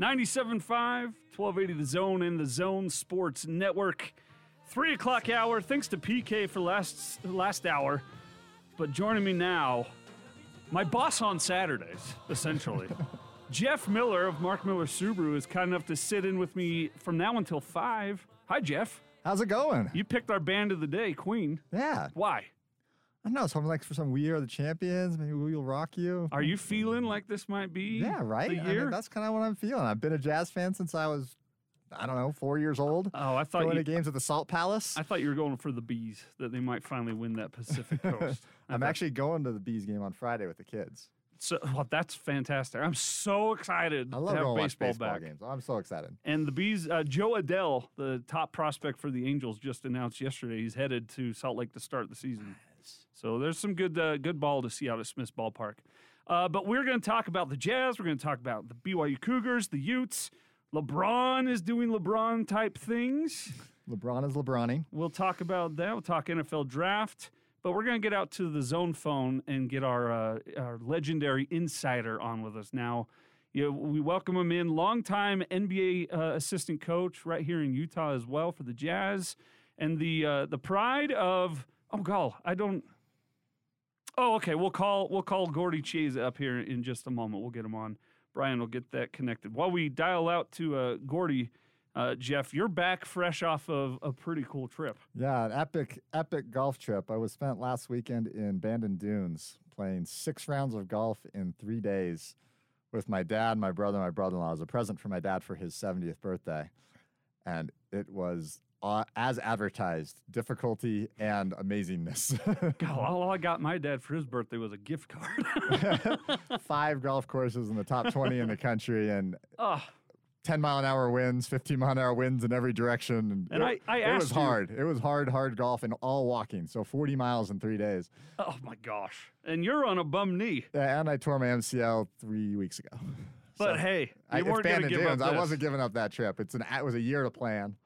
97.5, 1280 The Zone and the Zone Sports Network. Three o'clock hour. Thanks to PK for last last hour. But joining me now, my boss on Saturdays, essentially. Jeff Miller of Mark Miller Subaru is kind enough to sit in with me from now until five. Hi, Jeff. How's it going? You picked our band of the day, Queen. Yeah. Why? I don't know. Something like for some We Are the Champions. Maybe We Will Rock You. Are you feeling like this might be? Yeah, right. The I year? mean, that's kind of what I'm feeling. I've been a jazz fan since I was, I don't know, four years old. oh, I thought Going you. to games at the Salt Palace. I thought you were going for the bees that they might finally win that Pacific Coast. I I'm thought- actually going to the Bees game on Friday with the kids. so. Well, that's fantastic. I'm so excited I love to have going to watch baseball, baseball back. games. I'm so excited. And the bees, uh, Jo Adell, the top prospect for the Angels, just announced yesterday he's headed to Salt Lake to start the season. So there's some good uh, good ball to see out at Smith's Ballpark. Uh, but we're going to talk about the Jazz. We're going to talk about the BYU Cougars, the Utes. LeBron is doing LeBron type things. LeBron is LeBroning. We'll talk about that. We'll talk NFL draft. But we're going to get out to the zone phone and get our uh, our legendary insider on with us now. You know, we welcome him in, longtime NBA uh, assistant coach right here in Utah as well for the Jazz, and the uh, the pride of oh god, I don't. Oh, okay. We'll call we'll call Gordie Chiesa up here in just a moment. We'll get him on. Brian will get that connected. While we dial out to uh, Gordie, uh, Jeff, you're back fresh off of a pretty cool trip. Yeah, an epic, epic golf trip. I was spent last weekend in Bandon Dunes playing six rounds of golf in three days with my dad, my brother, my brother-in-law. Was a present for my dad for his 70th birthday, and it was uh, as advertised, difficulty and amazingness. God, all I got my dad for his birthday was a gift card. Five golf courses in the top 20 in the country, and oh, 10 mile an hour winds, 15 mile an hour winds in every direction. And, And it, I- I it was you- hard. It was hard, hard golf and all walking. So 40 miles in three days. oh my gosh. And you're on a bum knee. Yeah, and I tore my MCL three weeks ago. But hey, you I, weren't going to give Dunes. up I wasn't giving up that trip. It's an it was a year to plan,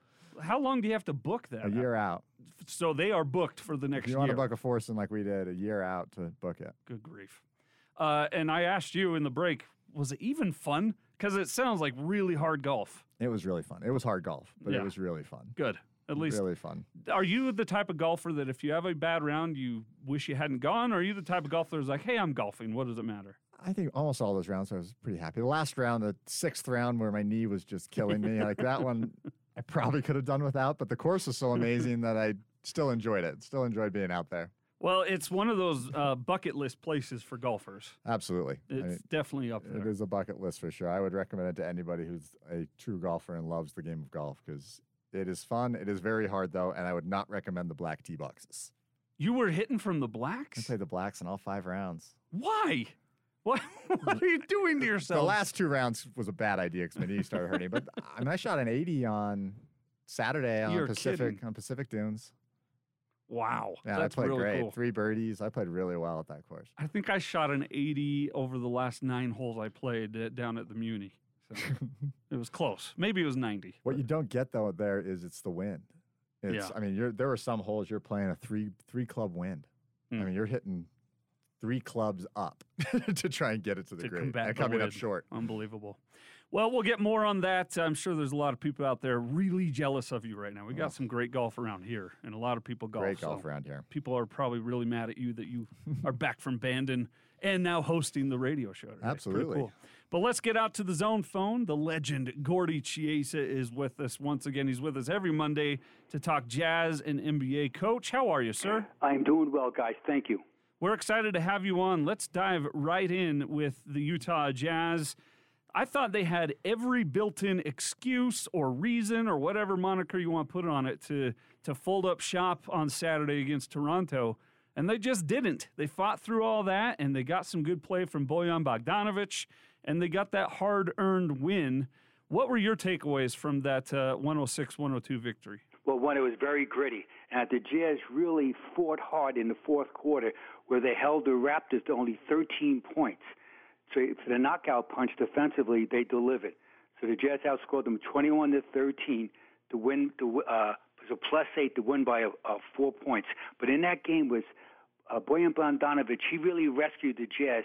How long do you have to book that? a year out. So they are booked for the next If you year. want to book a foursome like we did, a year out to book it. Good grief. Uh, and I asked you in the break, was it even fun? Because it sounds like really hard golf. It was really fun. It was hard golf, but Yeah. it was really fun. Good. At least, Really fun. are you the type of golfer that if you have a bad round, you wish you hadn't gone? Or are you the type of golfer that's like, hey, I'm golfing. What does it matter? I think almost all those rounds I was pretty happy. The last round, the sixth round where my knee was just killing me, like that one I probably could have done without, but the course was so amazing that I still enjoyed it. Still enjoyed being out there. Well, it's one of those uh, bucket list places for golfers. Absolutely. I It's mean, definitely up there. It is a bucket list for sure. I would recommend it to anybody who's a true golfer and loves the game of golf because it is fun. It is very hard though, and I would not recommend the black tee boxes. You were hitting from the blacks? I played the blacks in all five rounds. Why? What, what are you doing to yourself? The last two rounds was a bad idea because my knee started hurting. But I mean, I shot an 80 on Saturday on You're Pacific kidding. on Pacific Dunes. wow. Yeah, that's I played really great. cool. Three birdies. I played really well at that course. I think I shot an 80 over the last nine holes I played uh, down at the Muni. So it was close. Maybe it was 90. What you don't get though there is it's the wind. It's Yeah. I mean, you're there were some holes you're playing a three three club wind. Hmm. I mean, you're hitting three clubs up to try and get it to the to green combat and coming up short. Unbelievable. Well, we'll get more on that. I'm sure there's a lot of people out there really jealous of you right now. We got some great golf around here, and a lot of people golf. Oh. Great so golf around here. People are probably really mad at you that you are back from Bandon and now hosting the radio show. Today. Absolutely. cool. But let's get out to the zone phone. The legend Gordie Chiesa is with us once again. He's with us every Monday to talk jazz and NBA. Coach, how are you, sir? I'm doing well, guys. Thank you. We're excited to have you on. Let's dive right in with the Utah Jazz. I thought they had every built-in excuse or reason or whatever moniker you want to put on it to to fold up shop on Saturday against Toronto, and they just didn't. They fought through all that, and they got some good play from Bojan Bogdanovic, and they got that hard-earned win. What were your takeaways from that uh, 106-102 victory? Well, one, it was very gritty. And the Jazz really fought hard in the fourth quarter where they held the Raptors to only 13 points. So for the knockout punch defensively, they delivered. So the Jazz outscored them 21 to 13 to win, to, uh, was a plus eight to win by uh, uh, four points. But in that game was uh, Bojan Bogdanovic. He really rescued the Jazz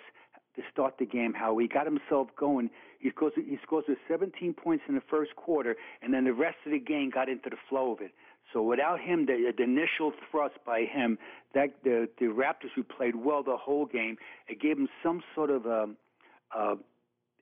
to start the game. How he got himself going. He scores he scores with 17 points in the first quarter, and then the rest of the game got into the flow of it. So without him, the, the initial thrust by him, that the the Raptors who played well the whole game, it gave them some sort of um, uh,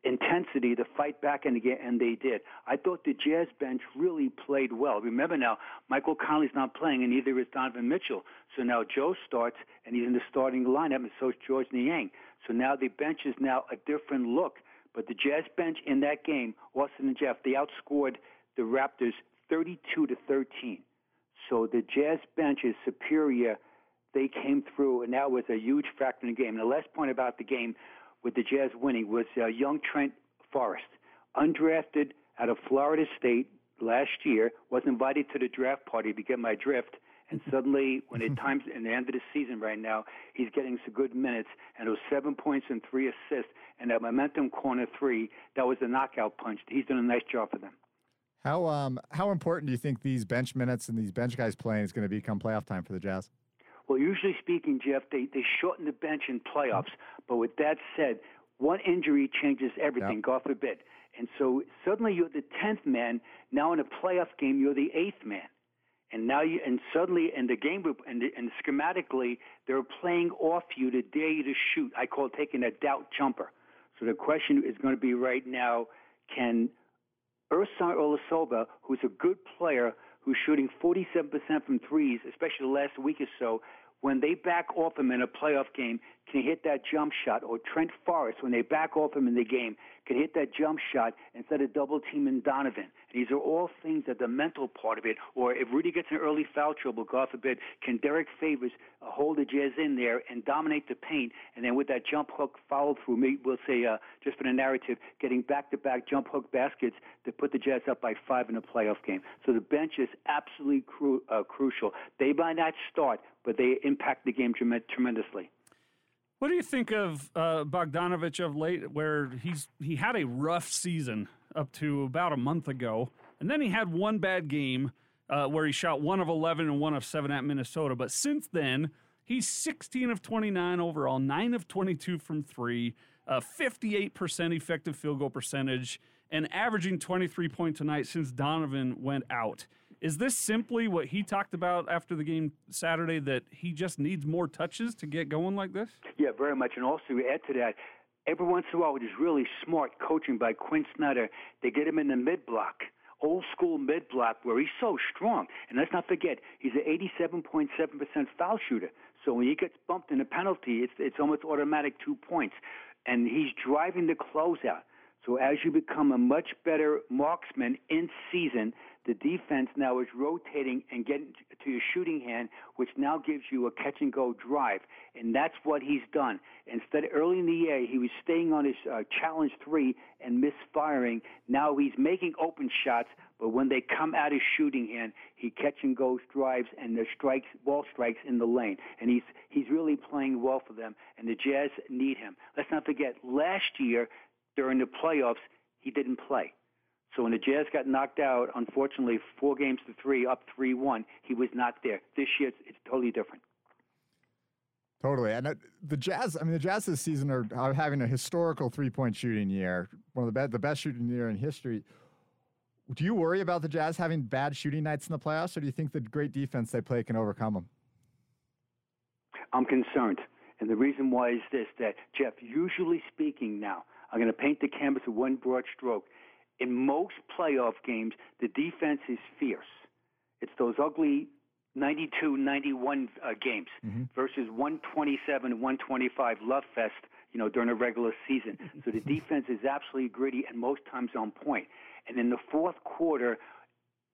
intensity to fight back and again, and they did. I thought the Jazz bench really played well. Remember now, Michael Conley's not playing, and neither is Donovan Mitchell. So now Joe starts, and he's in the starting lineup, and so is Georges Niang. So now the bench is now a different look. But the Jazz bench in that game, Austin and Jeff, they outscored the Raptors 32 to 13. So the Jazz bench is superior. They came through, and that was a huge factor in the game. And the last point about the game with the Jazz winning was uh, young Trent Forrest, undrafted out of Florida State last year, was invited to the draft party to get my drift. And suddenly, when it times in the end of the season right now, he's getting some good minutes, and it was seven points and three assists, and that momentum corner three, that was a knockout punch. He's done a nice job for them. How um how important do you think these bench minutes and these bench guys playing is going to become playoff time for the Jazz? Well, usually speaking, Jeff, they, they shorten the bench in playoffs. But with that said, one injury changes everything, yep. God forbid. And so suddenly you're the 10th man. Now in a playoff game, you're the eighth man. And now you, and suddenly in the game group and, and schematically, they're playing off you to dare you to shoot. I call it taking a doubt jumper. So the question is going to be right now, can Ersan Ilyasova, who's a good player, who's shooting 47% from threes, especially the last week or so, when they back off him in a playoff game, can hit that jump shot. Or Trent Forrest, when they back off him in the game, can hit that jump shot instead of double teaming Donovan. These are all things that the mental part of it. Or if Rudy gets an early foul trouble, God forbid, can Derrick Favors uh, hold the Jazz in there and dominate the paint? And then with that jump hook follow through, we'll say uh, just for the narrative, getting back-to-back jump hook baskets to put the Jazz up by five in a playoff game. So the bench is absolutely cru- uh, crucial. They might not start, but they impact the game tremendously. What do you think of uh, Bogdanovic of late, where he's he had a rough season up to about a month ago, and then he had one bad game uh, where he shot one of eleven and one of seven at Minnesota. But since then, he's sixteen of twenty nine overall, nine of twenty two from three, fifty eight percent effective field goal percentage, and averaging twenty three points a night since Donovan went out. Is this simply what he talked about after the game Saturday that he just needs more touches to get going like this? Yeah, very much. And also, add to that, every once in a while, which really smart coaching by Quin Snyder, they get him in the mid block old school mid block where he's so strong. And let's not forget, he's an 87.7% foul shooter. So when he gets bumped in a penalty, it's, it's almost automatic two points. And he's driving the closeout. So as you become a much better marksman in season, the defense now is rotating and getting to your shooting hand, which now gives you a catch and go drive. And that's what he's done. Instead, early in the year, he was staying on his uh, challenge three and misfiring. Now he's making open shots, but when they come out his shooting hand, he catch and goes drives and the strikes, ball strikes in the lane. And he's, he's really playing well for them. And the Jazz need him. Let's not forget, last year, during the playoffs, he didn't play. So when the Jazz got knocked out, unfortunately, four games to three, up 3 1, he was not there. This year, it's, it's totally different. Totally. And uh, the Jazz, I mean, the Jazz this season are, are having a historical three point shooting year, one of the, be- the best shooting year in history. Do you worry about the Jazz having bad shooting nights in the playoffs, or do you think the great defense they play can overcome them? I'm concerned. And the reason why is this that, Jeff, usually speaking now, I'm going to paint the canvas with one broad stroke in most playoff games, the defense is fierce. It's those ugly 92 91 uh, games mm-hmm. versus 127 125 love fest you know during a regular season so the defense is absolutely gritty and most times on point. and in the fourth quarter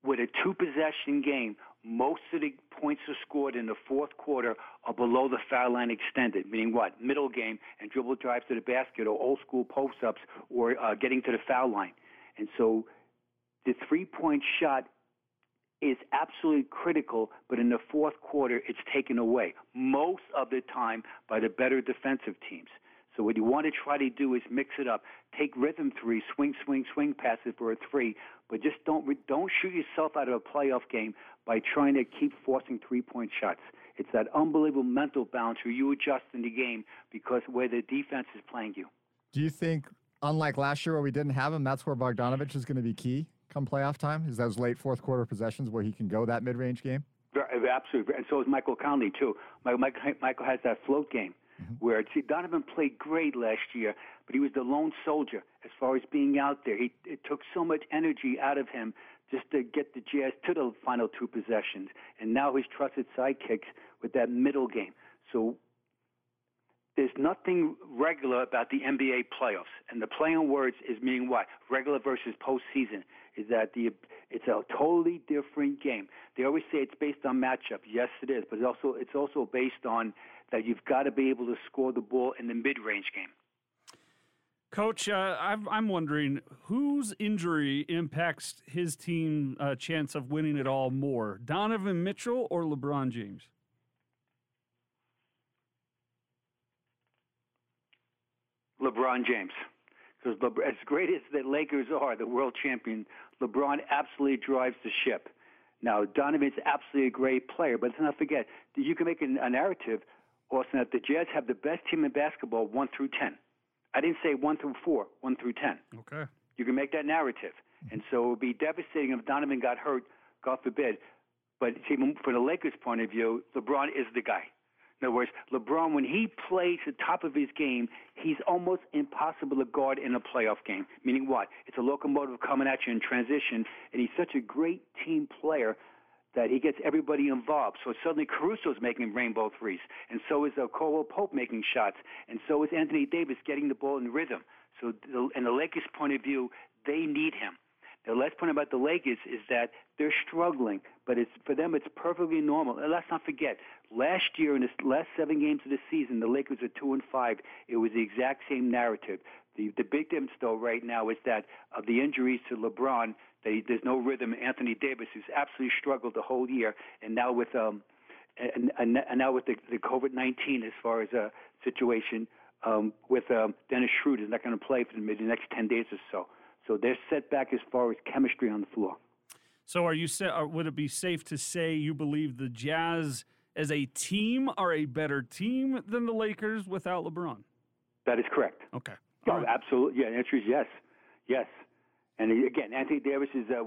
with a two possession game most of the points are scored in the fourth quarter are below the foul line extended meaning what middle game and dribble drives to the basket or old school post ups or uh, getting to the foul line and so the three point shot is absolutely critical, but in the fourth quarter, it's taken away most of the time by the better defensive teams. So what you want to try to do is mix it up. Take rhythm three, swing, swing, swing passes for a three, but just don't don't shoot yourself out of a playoff game by trying to keep forcing three point shots. It's that unbelievable mental balance where you adjust in the game because where the defense is playing you. Do you think, unlike last year where we didn't have him, that's where Bogdanovic is going to be key come playoff time? Is those late fourth quarter possessions where he can go that mid range game? Absolutely, and so is Michael Conley too. Michael has that float game mm-hmm. where see, Donovan played great last year, but he was the lone soldier as far as being out there. He, it took so much energy out of him just to get the Jazz to the final two possessions, and now he's trusted sidekicks with that middle game. So there's nothing regular about the NBA playoffs, and the play on words is meaning what regular versus postseason is that the it's a totally different game. They always say it's based on matchup. Yes, it is, but it's also it's also based on that you've got to be able to score the ball in the mid-range game. Coach, uh, I'm wondering whose injury impacts his team uh, chance of winning it all more, Donovan Mitchell or LeBron James? LeBron James. Because as great as the Lakers are, the world champion, LeBron absolutely drives the ship. Now, Donovan's absolutely a great player, but let's not forget, you can make a narrative, Austin, that the Jazz have the best team in basketball 1 through 10. I didn't say 1 through 4, 1 through 10. Okay. You can make that narrative. And so it would be devastating if Donovan got hurt, God forbid. But see, from the Lakers' point of view, LeBron is the guy. In other words, LeBron, when he plays the top of his game, he's almost impossible to guard in a playoff game. Meaning what? It's a locomotive coming at you in transition, and he's such a great team player that he gets everybody involved. So suddenly Caruso's making rainbow threes, and so is uh, Pope making shots, and so is Anthony Davis getting the ball in rhythm. So, in the Lakers' point of view, they need him. The last point about the Lakers is that they're struggling, but it's for them it's perfectly normal. And let's not forget, last year in the last seven games of the season, the Lakers are two and five. It was the exact same narrative. The the big difference though right now is that of the injuries to LeBron, they, there's no rhythm. Anthony Davis, who's absolutely struggled the whole year, and now with um and, and, and now with the, the COVID nineteen as far as a situation um, with um, Dennis Schroeder is not going to play for the, the next ten days or so. So they're set back as far as chemistry on the floor. So are you sa- would it be safe to say you believe the Jazz as a team are a better team than the Lakers without LeBron? That is correct. Okay. Oh, right. absolutely. Yeah, the answer is yes. Yes. And again, Anthony Davis is uh,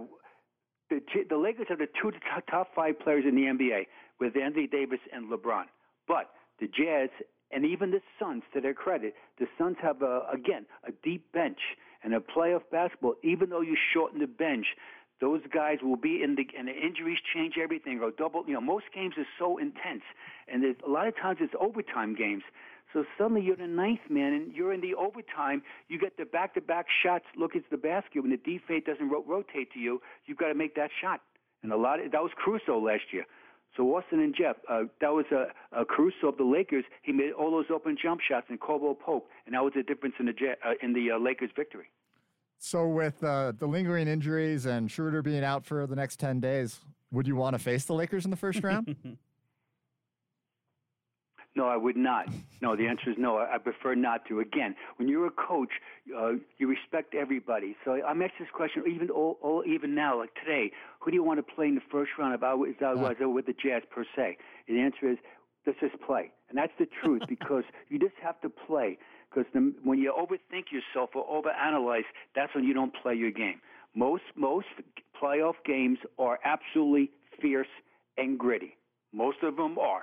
the the Lakers are the two top five players in the NBA with Anthony Davis and LeBron. But the Jazz and even the Suns, to their credit, the Suns have a, again a deep bench and a playoff basketball, even though you shorten the bench, those guys will be in the and the injuries change everything or double. You know, most games are so intense, and a lot of times it's overtime games. So suddenly you're the ninth man, and you're in the overtime. You get the back-to-back shots. Look at the basket when the defense doesn't ro- rotate to you. You've got to make that shot. And a lot of, that was Caruso last year. So Austin and Jeff, uh, that was a, a Caruso of the Lakers. He made all those open jump shots and Caldwell Pope, and that was the difference in the uh, in the uh, Lakers' victory. So with uh, the lingering injuries and Schroeder being out for the next ten days, would you want to face the Lakers in the first round? No, I would not. No, the answer is no. I, prefer not to. Again, when you're a coach, uh, you respect everybody. So I'm asked this question even all, all, even now, like today, who do you want to play in the first round? If I was, I was uh. with the Jazz per se, and the answer is let's just play, and that's the truth because you just have to play. Because when you overthink yourself or overanalyze, that's when you don't play your game. Most most playoff games are absolutely fierce and gritty. Most of them are,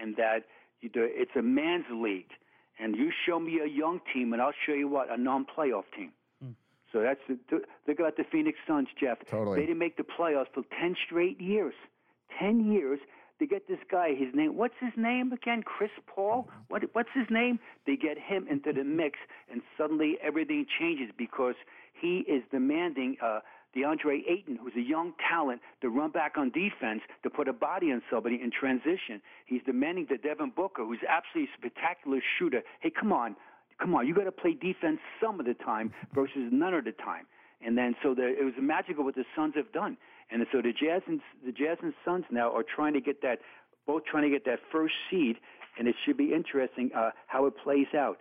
and that it's a man's league, and you show me a young team, and I'll show you what a non-playoff team. Hmm. So that's the, think about the Phoenix Suns, Jeff. Totally. They didn't make the playoffs for ten straight years. Ten years to get this guy. His name, what's his name again? Chris Paul. What what's his name? They get him into the mix, and suddenly everything changes because he is demanding. Uh, DeAndre Ayton, who's a young talent, to run back on defense, to put a body on somebody in transition. He's demanding that Devin Booker, who's absolutely spectacular shooter, hey, come on, come on, you got to play defense some of the time versus none of the time. And then so the, it was magical what the Suns have done. And so the Jazz and the Jazz and Suns now are trying to get that, both trying to get that first seed, and it should be interesting uh, how it plays out.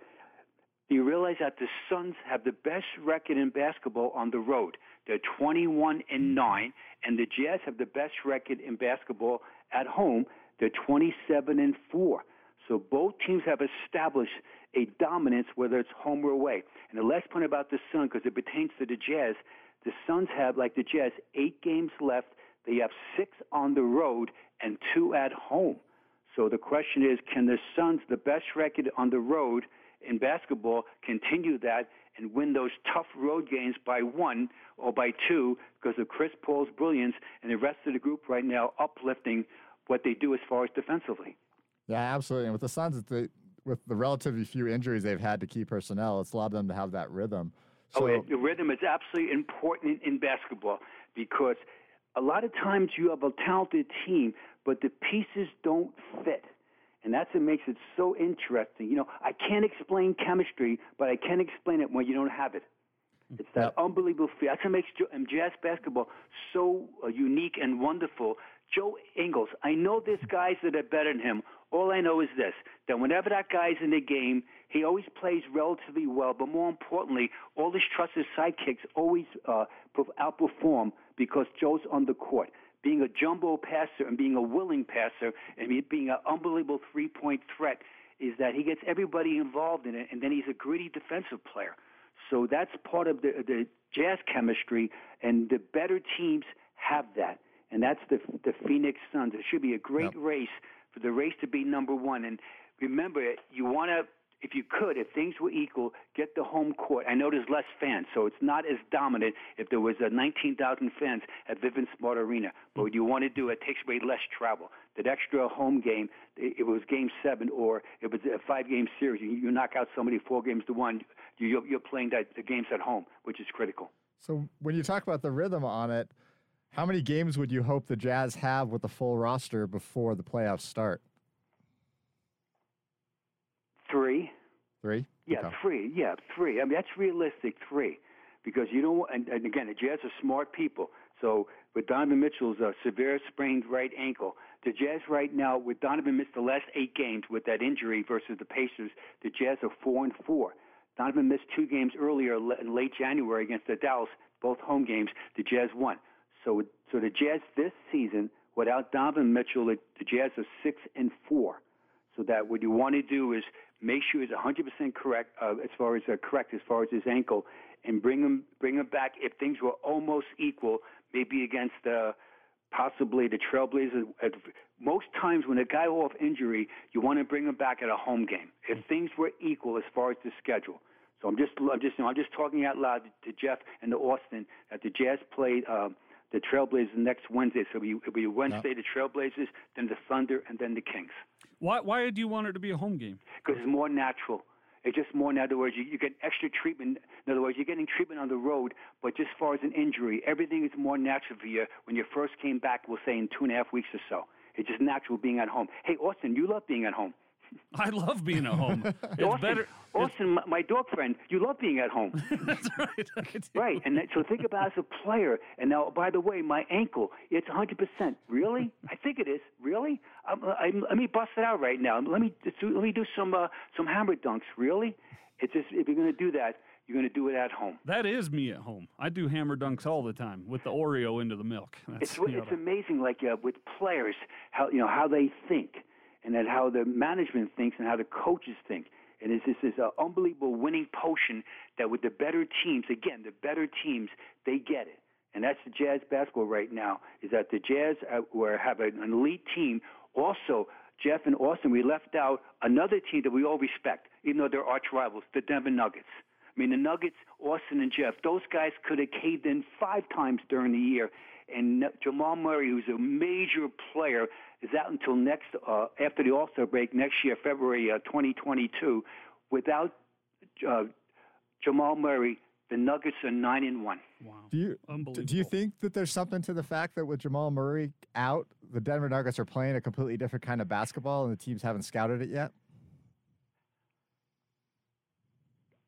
You realize that the Suns have the best record in basketball on the road? They're 21 and 9, and the Jazz have the best record in basketball at home. They're 27 and 4. So both teams have established a dominance, whether it's home or away. And the last point about the Suns, because it pertains to the Jazz, the Suns have, like the Jazz, eight games left. They have six on the road and two at home. So the question is, can the Suns, the best record on the road in basketball, continue that and win those tough road games by one or by two because of Chris Paul's brilliance and the rest of the group right now uplifting what they do as far as defensively? Yeah, absolutely. And with the Suns, the, with the relatively few injuries they've had to key personnel, it's allowed them to have that rhythm. Oh, so, oh, the rhythm is absolutely important in basketball because a lot of times you have a talented team, but the pieces don't fit. And that's what makes it so interesting. You know, I can't explain chemistry, but I can explain it when you don't have it. It's that unbelievable feel. That's what makes jazz basketball so uh, unique and wonderful. Joe Ingles, I know there's guys that are better than him. All I know is this, that whenever that guy's in the game, he always plays relatively well, but more importantly, all his trusted sidekicks always uh, outperform because Joe's on the court being a jumbo passer and being a willing passer and being an unbelievable three point threat is that he gets everybody involved in it, and then he's a gritty defensive player. So that's part of the, the Jazz chemistry, and the better teams have that, and that's the the Phoenix Suns. It should be a great yep. race for the race to be number one. And remember, you want to if you could, if things were equal, get the home court. I know there's less fans, so it's not as dominant if there was uh, 19,000 fans at Vivint Smart Arena. But what you want to do, it takes away less travel. That extra home game, it was game seven or it was a five-game series. You, you knock out somebody four games to one, you, you're playing that, the games at home, which is critical. So when you talk about the rhythm on it, how many games would you hope the Jazz have with the full roster before the playoffs start? Three. Yeah, okay. three. Yeah, three. I mean, that's realistic, three. Because you don't, and, and again, the Jazz are smart people. So with Donovan Mitchell's uh, severe sprained right ankle, the Jazz right now, with Donovan missed the last eight games with that injury versus the Pacers, the Jazz are four and four. Donovan missed two games earlier in late January against the Dallas, both home games. The Jazz won. So, so the Jazz this season, without Donovan Mitchell, the, the Jazz are six and four. So that what you want to do is make sure he's 100% correct uh, as far as uh, correct as far as his ankle, and bring him bring him back if things were almost equal, maybe against uh, possibly the Trailblazers. Most times when a guy off injury, you want to bring him back at a home game. If things were equal as far as the schedule. So I'm just I'm just you know, I'm just talking out loud to Jeff and to Austin that the Jazz played. Uh, the Trailblazers next Wednesday. So it'll be, Wednesday the Trailblazers, then the Thunder, and then the Kings. Why, why do you want it to be a home game? Because it's more natural. It's just more, in other words, you, you get extra treatment. In other words, you're getting treatment on the road, but just as far as an injury, everything is more natural for you when you first came back, we'll say in two and a half weeks or so. It's just natural being at home. Hey, Austin, you love being at home. I love being at home. It's Austin, better. Austin, my, my, dog friend, you love being at home. That's right. Right, and that, so think about as a player. And now, by the way, my ankle, it's 100%. Really? I think it is. Really? Um, I, let me bust it out right now. Let me let me do some uh, some hammer dunks. Really? It's just if you're going to do that, you're going to do it at home. That is me at home. I do hammer dunks all the time with the Oreo into the milk. That's, it's it's amazing, like uh, with players, how you know how they think and at how the management thinks and how the coaches think. And it's this is an unbelievable winning potion that with the better teams, again, the better teams, they get it. And that's the Jazz basketball right now, is that the Jazz uh, have an elite team. Also, Jeff and Austin, we left out another team that we all respect, even though they're arch rivals, the Denver Nuggets. I mean, the Nuggets, Austin and Jeff, those guys could have caved in five times during the year. And Jamal Murray, who's a major player, is out until next uh, after the All Star break next year, February uh, 2022. Without uh, Jamal Murray, the Nuggets are nine and one. Wow, do you do you think that there's something to the fact that with Jamal Murray out, the Denver Nuggets are playing a completely different kind of basketball, and the teams haven't scouted it yet?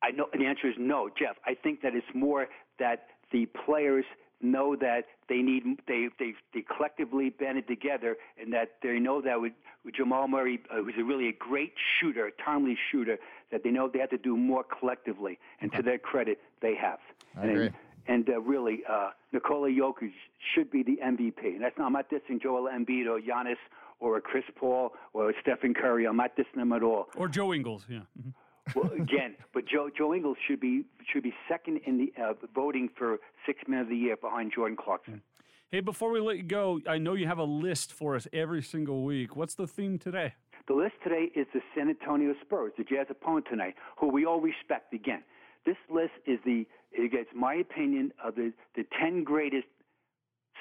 I know the answer is no, Jeff. I think that it's more that the players know that they need they they they collectively banded together, and that they know that with, with Jamal Murray, uh, who's a really a great shooter, a timely shooter, that they know they have to do more collectively. And okay. to their credit, they have. I and, agree. And uh, really, uh, Nikola Jokic should be the MVP. And that's not, I'm not dissing Joel Embiid or Giannis or a Chris Paul or a Stephen Curry. I'm not dissing them at all. Or Joe Ingles, yeah. Mm-hmm. Well, again, but Joe Joe Ingles should be should be second in the uh, voting for six man of the year behind Jordan Clarkson. Hey, before we let you go, I know you have a list for us every single week. What's the theme today? The list today is the San Antonio Spurs, the Jazz opponent tonight, who we all respect. Again, this list is the it gets my opinion of the the ten greatest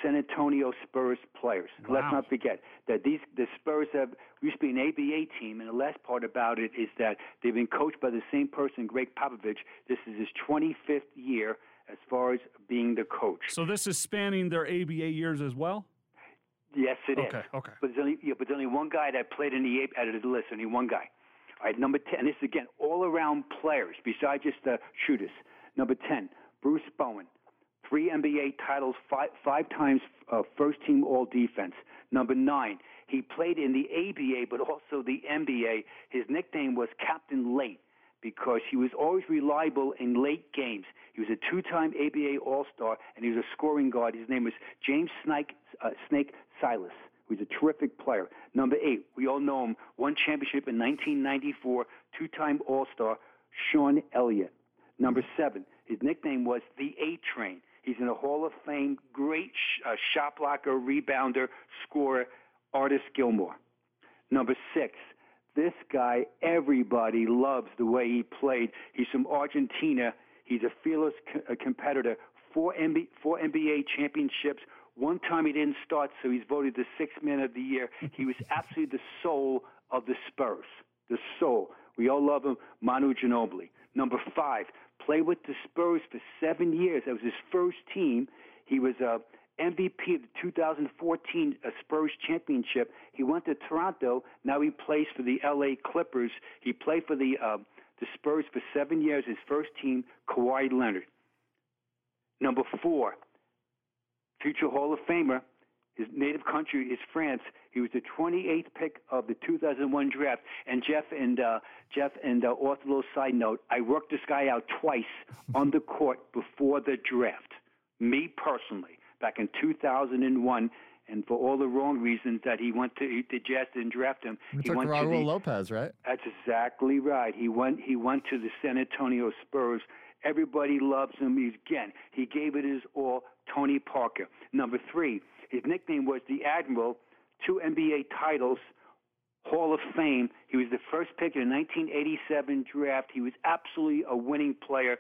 San Antonio Spurs players. Wow. Let's not forget that these the Spurs have used to be an ABA team, and the last part about it is that they've been coached by the same person, Gregg Popovich. This is his 25th year as far as being the coach. So this is spanning their ABA years as well. Yes, it is. Okay, okay. But there's only yeah, but there's only one guy that played in the out of the list. Only one guy. All right, number ten. This is again all around players besides just the shooters. Number ten, Bruce Bowen, three NBA titles, five five times uh, first team All Defense. Number nine, he played in the ABA but also the NBA. His nickname was Captain Late because he was always reliable in late games. He was a two-time ABA All-Star, and he was a scoring guard. His name was James Snake, uh, Snake Silas. He was a terrific player. Number eight, we all know him, won championship in 1994, two-time All-Star, Sean Elliott. Number seven, his nickname was the A Train. He's in the Hall of Fame, great sh- uh, shot blocker, rebounder, scorer, Artis Gilmore. Number six, this guy, everybody loves the way he played. He's from Argentina. He's a fearless co- uh, competitor. Four, MB, four NBA championships. One time he didn't start, so he's voted the sixth man of the year. He was absolutely the soul of the Spurs. The soul. We all love him, Manu Ginobili. Number five, played with the Spurs for seven years. That was his first team. He was a MVP of the 2014 uh, Spurs championship. He went to Toronto. Now he plays for the LA Clippers. He played for the uh, the Spurs for seven years. His first team, Kawhi Leonard. Number four, future Hall of Famer. His native country is France. He was the 28th pick of the 2001 draft. And Jeff and uh, Jeff and uh, author little side note, I worked this guy out twice on the court before the draft. Me personally, back in 2001, and for all the wrong reasons that he went to the Jazz didn't draft him. We he took went to Raul the, Lopez, right? that's exactly right. He went he went to the San Antonio Spurs. Everybody loves him. He's again, he gave it his all. Tony Parker. Number three, his nickname was the Admiral, two NBA titles, Hall of Fame. He was the first pick in the 1987 draft. He was absolutely a winning player.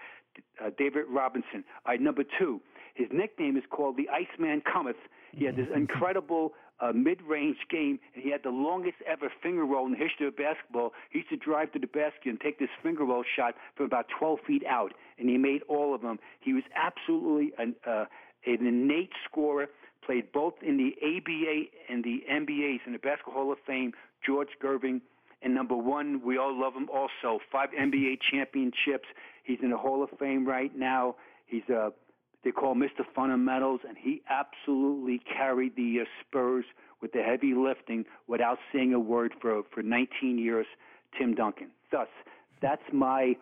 Uh, David Robinson. Right, number two, his nickname is called the Iceman Cometh. He had this incredible uh, mid-range game, and he had the longest ever finger roll in the history of basketball. He used to drive to the basket and take this finger roll shot from about 12 feet out, and he made all of them. He was absolutely an, uh, an innate scorer. Played both in the ABA and the NBA's in the Basketball Hall of Fame. George Gervin, and number one, we all love him also. Five NBA championships. He's in the Hall of Fame right now. He's uh, they call Mr. Fundamentals, and he absolutely carried the uh, Spurs with the heavy lifting without saying a word for for 19 years. Tim Duncan. Thus, that's my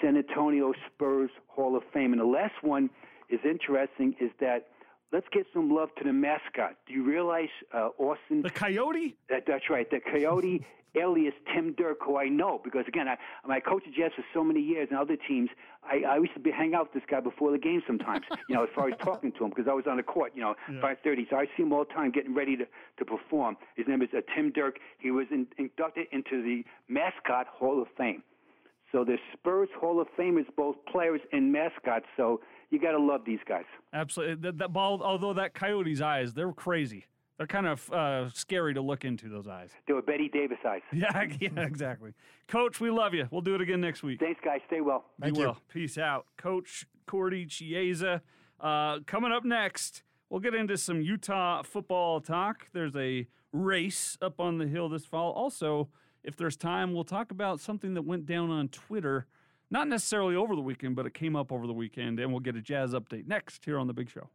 San Antonio Spurs Hall of Fame. And the last one is interesting. Is that let's get some love to the mascot. Do you realize uh, Austin? The Coyote? That, that's right. The Coyote alias Tim Derk, who I know because again, I, I coached the Jets for so many years and other teams. I, I used to be hang out with this guy before the game sometimes. you know, as far as talking to him because I was on the court. You know, five thirty. So I see him all the time getting ready to to perform. His name is uh, Tim Derk. He was in, inducted into the mascot Hall of Fame. So the Spurs Hall of Famers, both players and mascots. So you got to love these guys. Absolutely. That, that ball, although that Coyote's eyes, they're crazy. They're kind of uh, scary to look into those eyes. They were Bette Davis eyes. Yeah, yeah, exactly. Coach, we love you. We'll do it again next week. Thanks, guys. Stay well. Thank you you. will. Peace out. Coach Gordie Chiesa. Uh, coming up next, we'll get into some Utah football talk. There's a race up on the hill this fall. Also, if there's time, we'll talk about something that went down on Twitter. Not necessarily over the weekend, but it came up over the weekend, and we'll get a jazz update next here on The Big Show.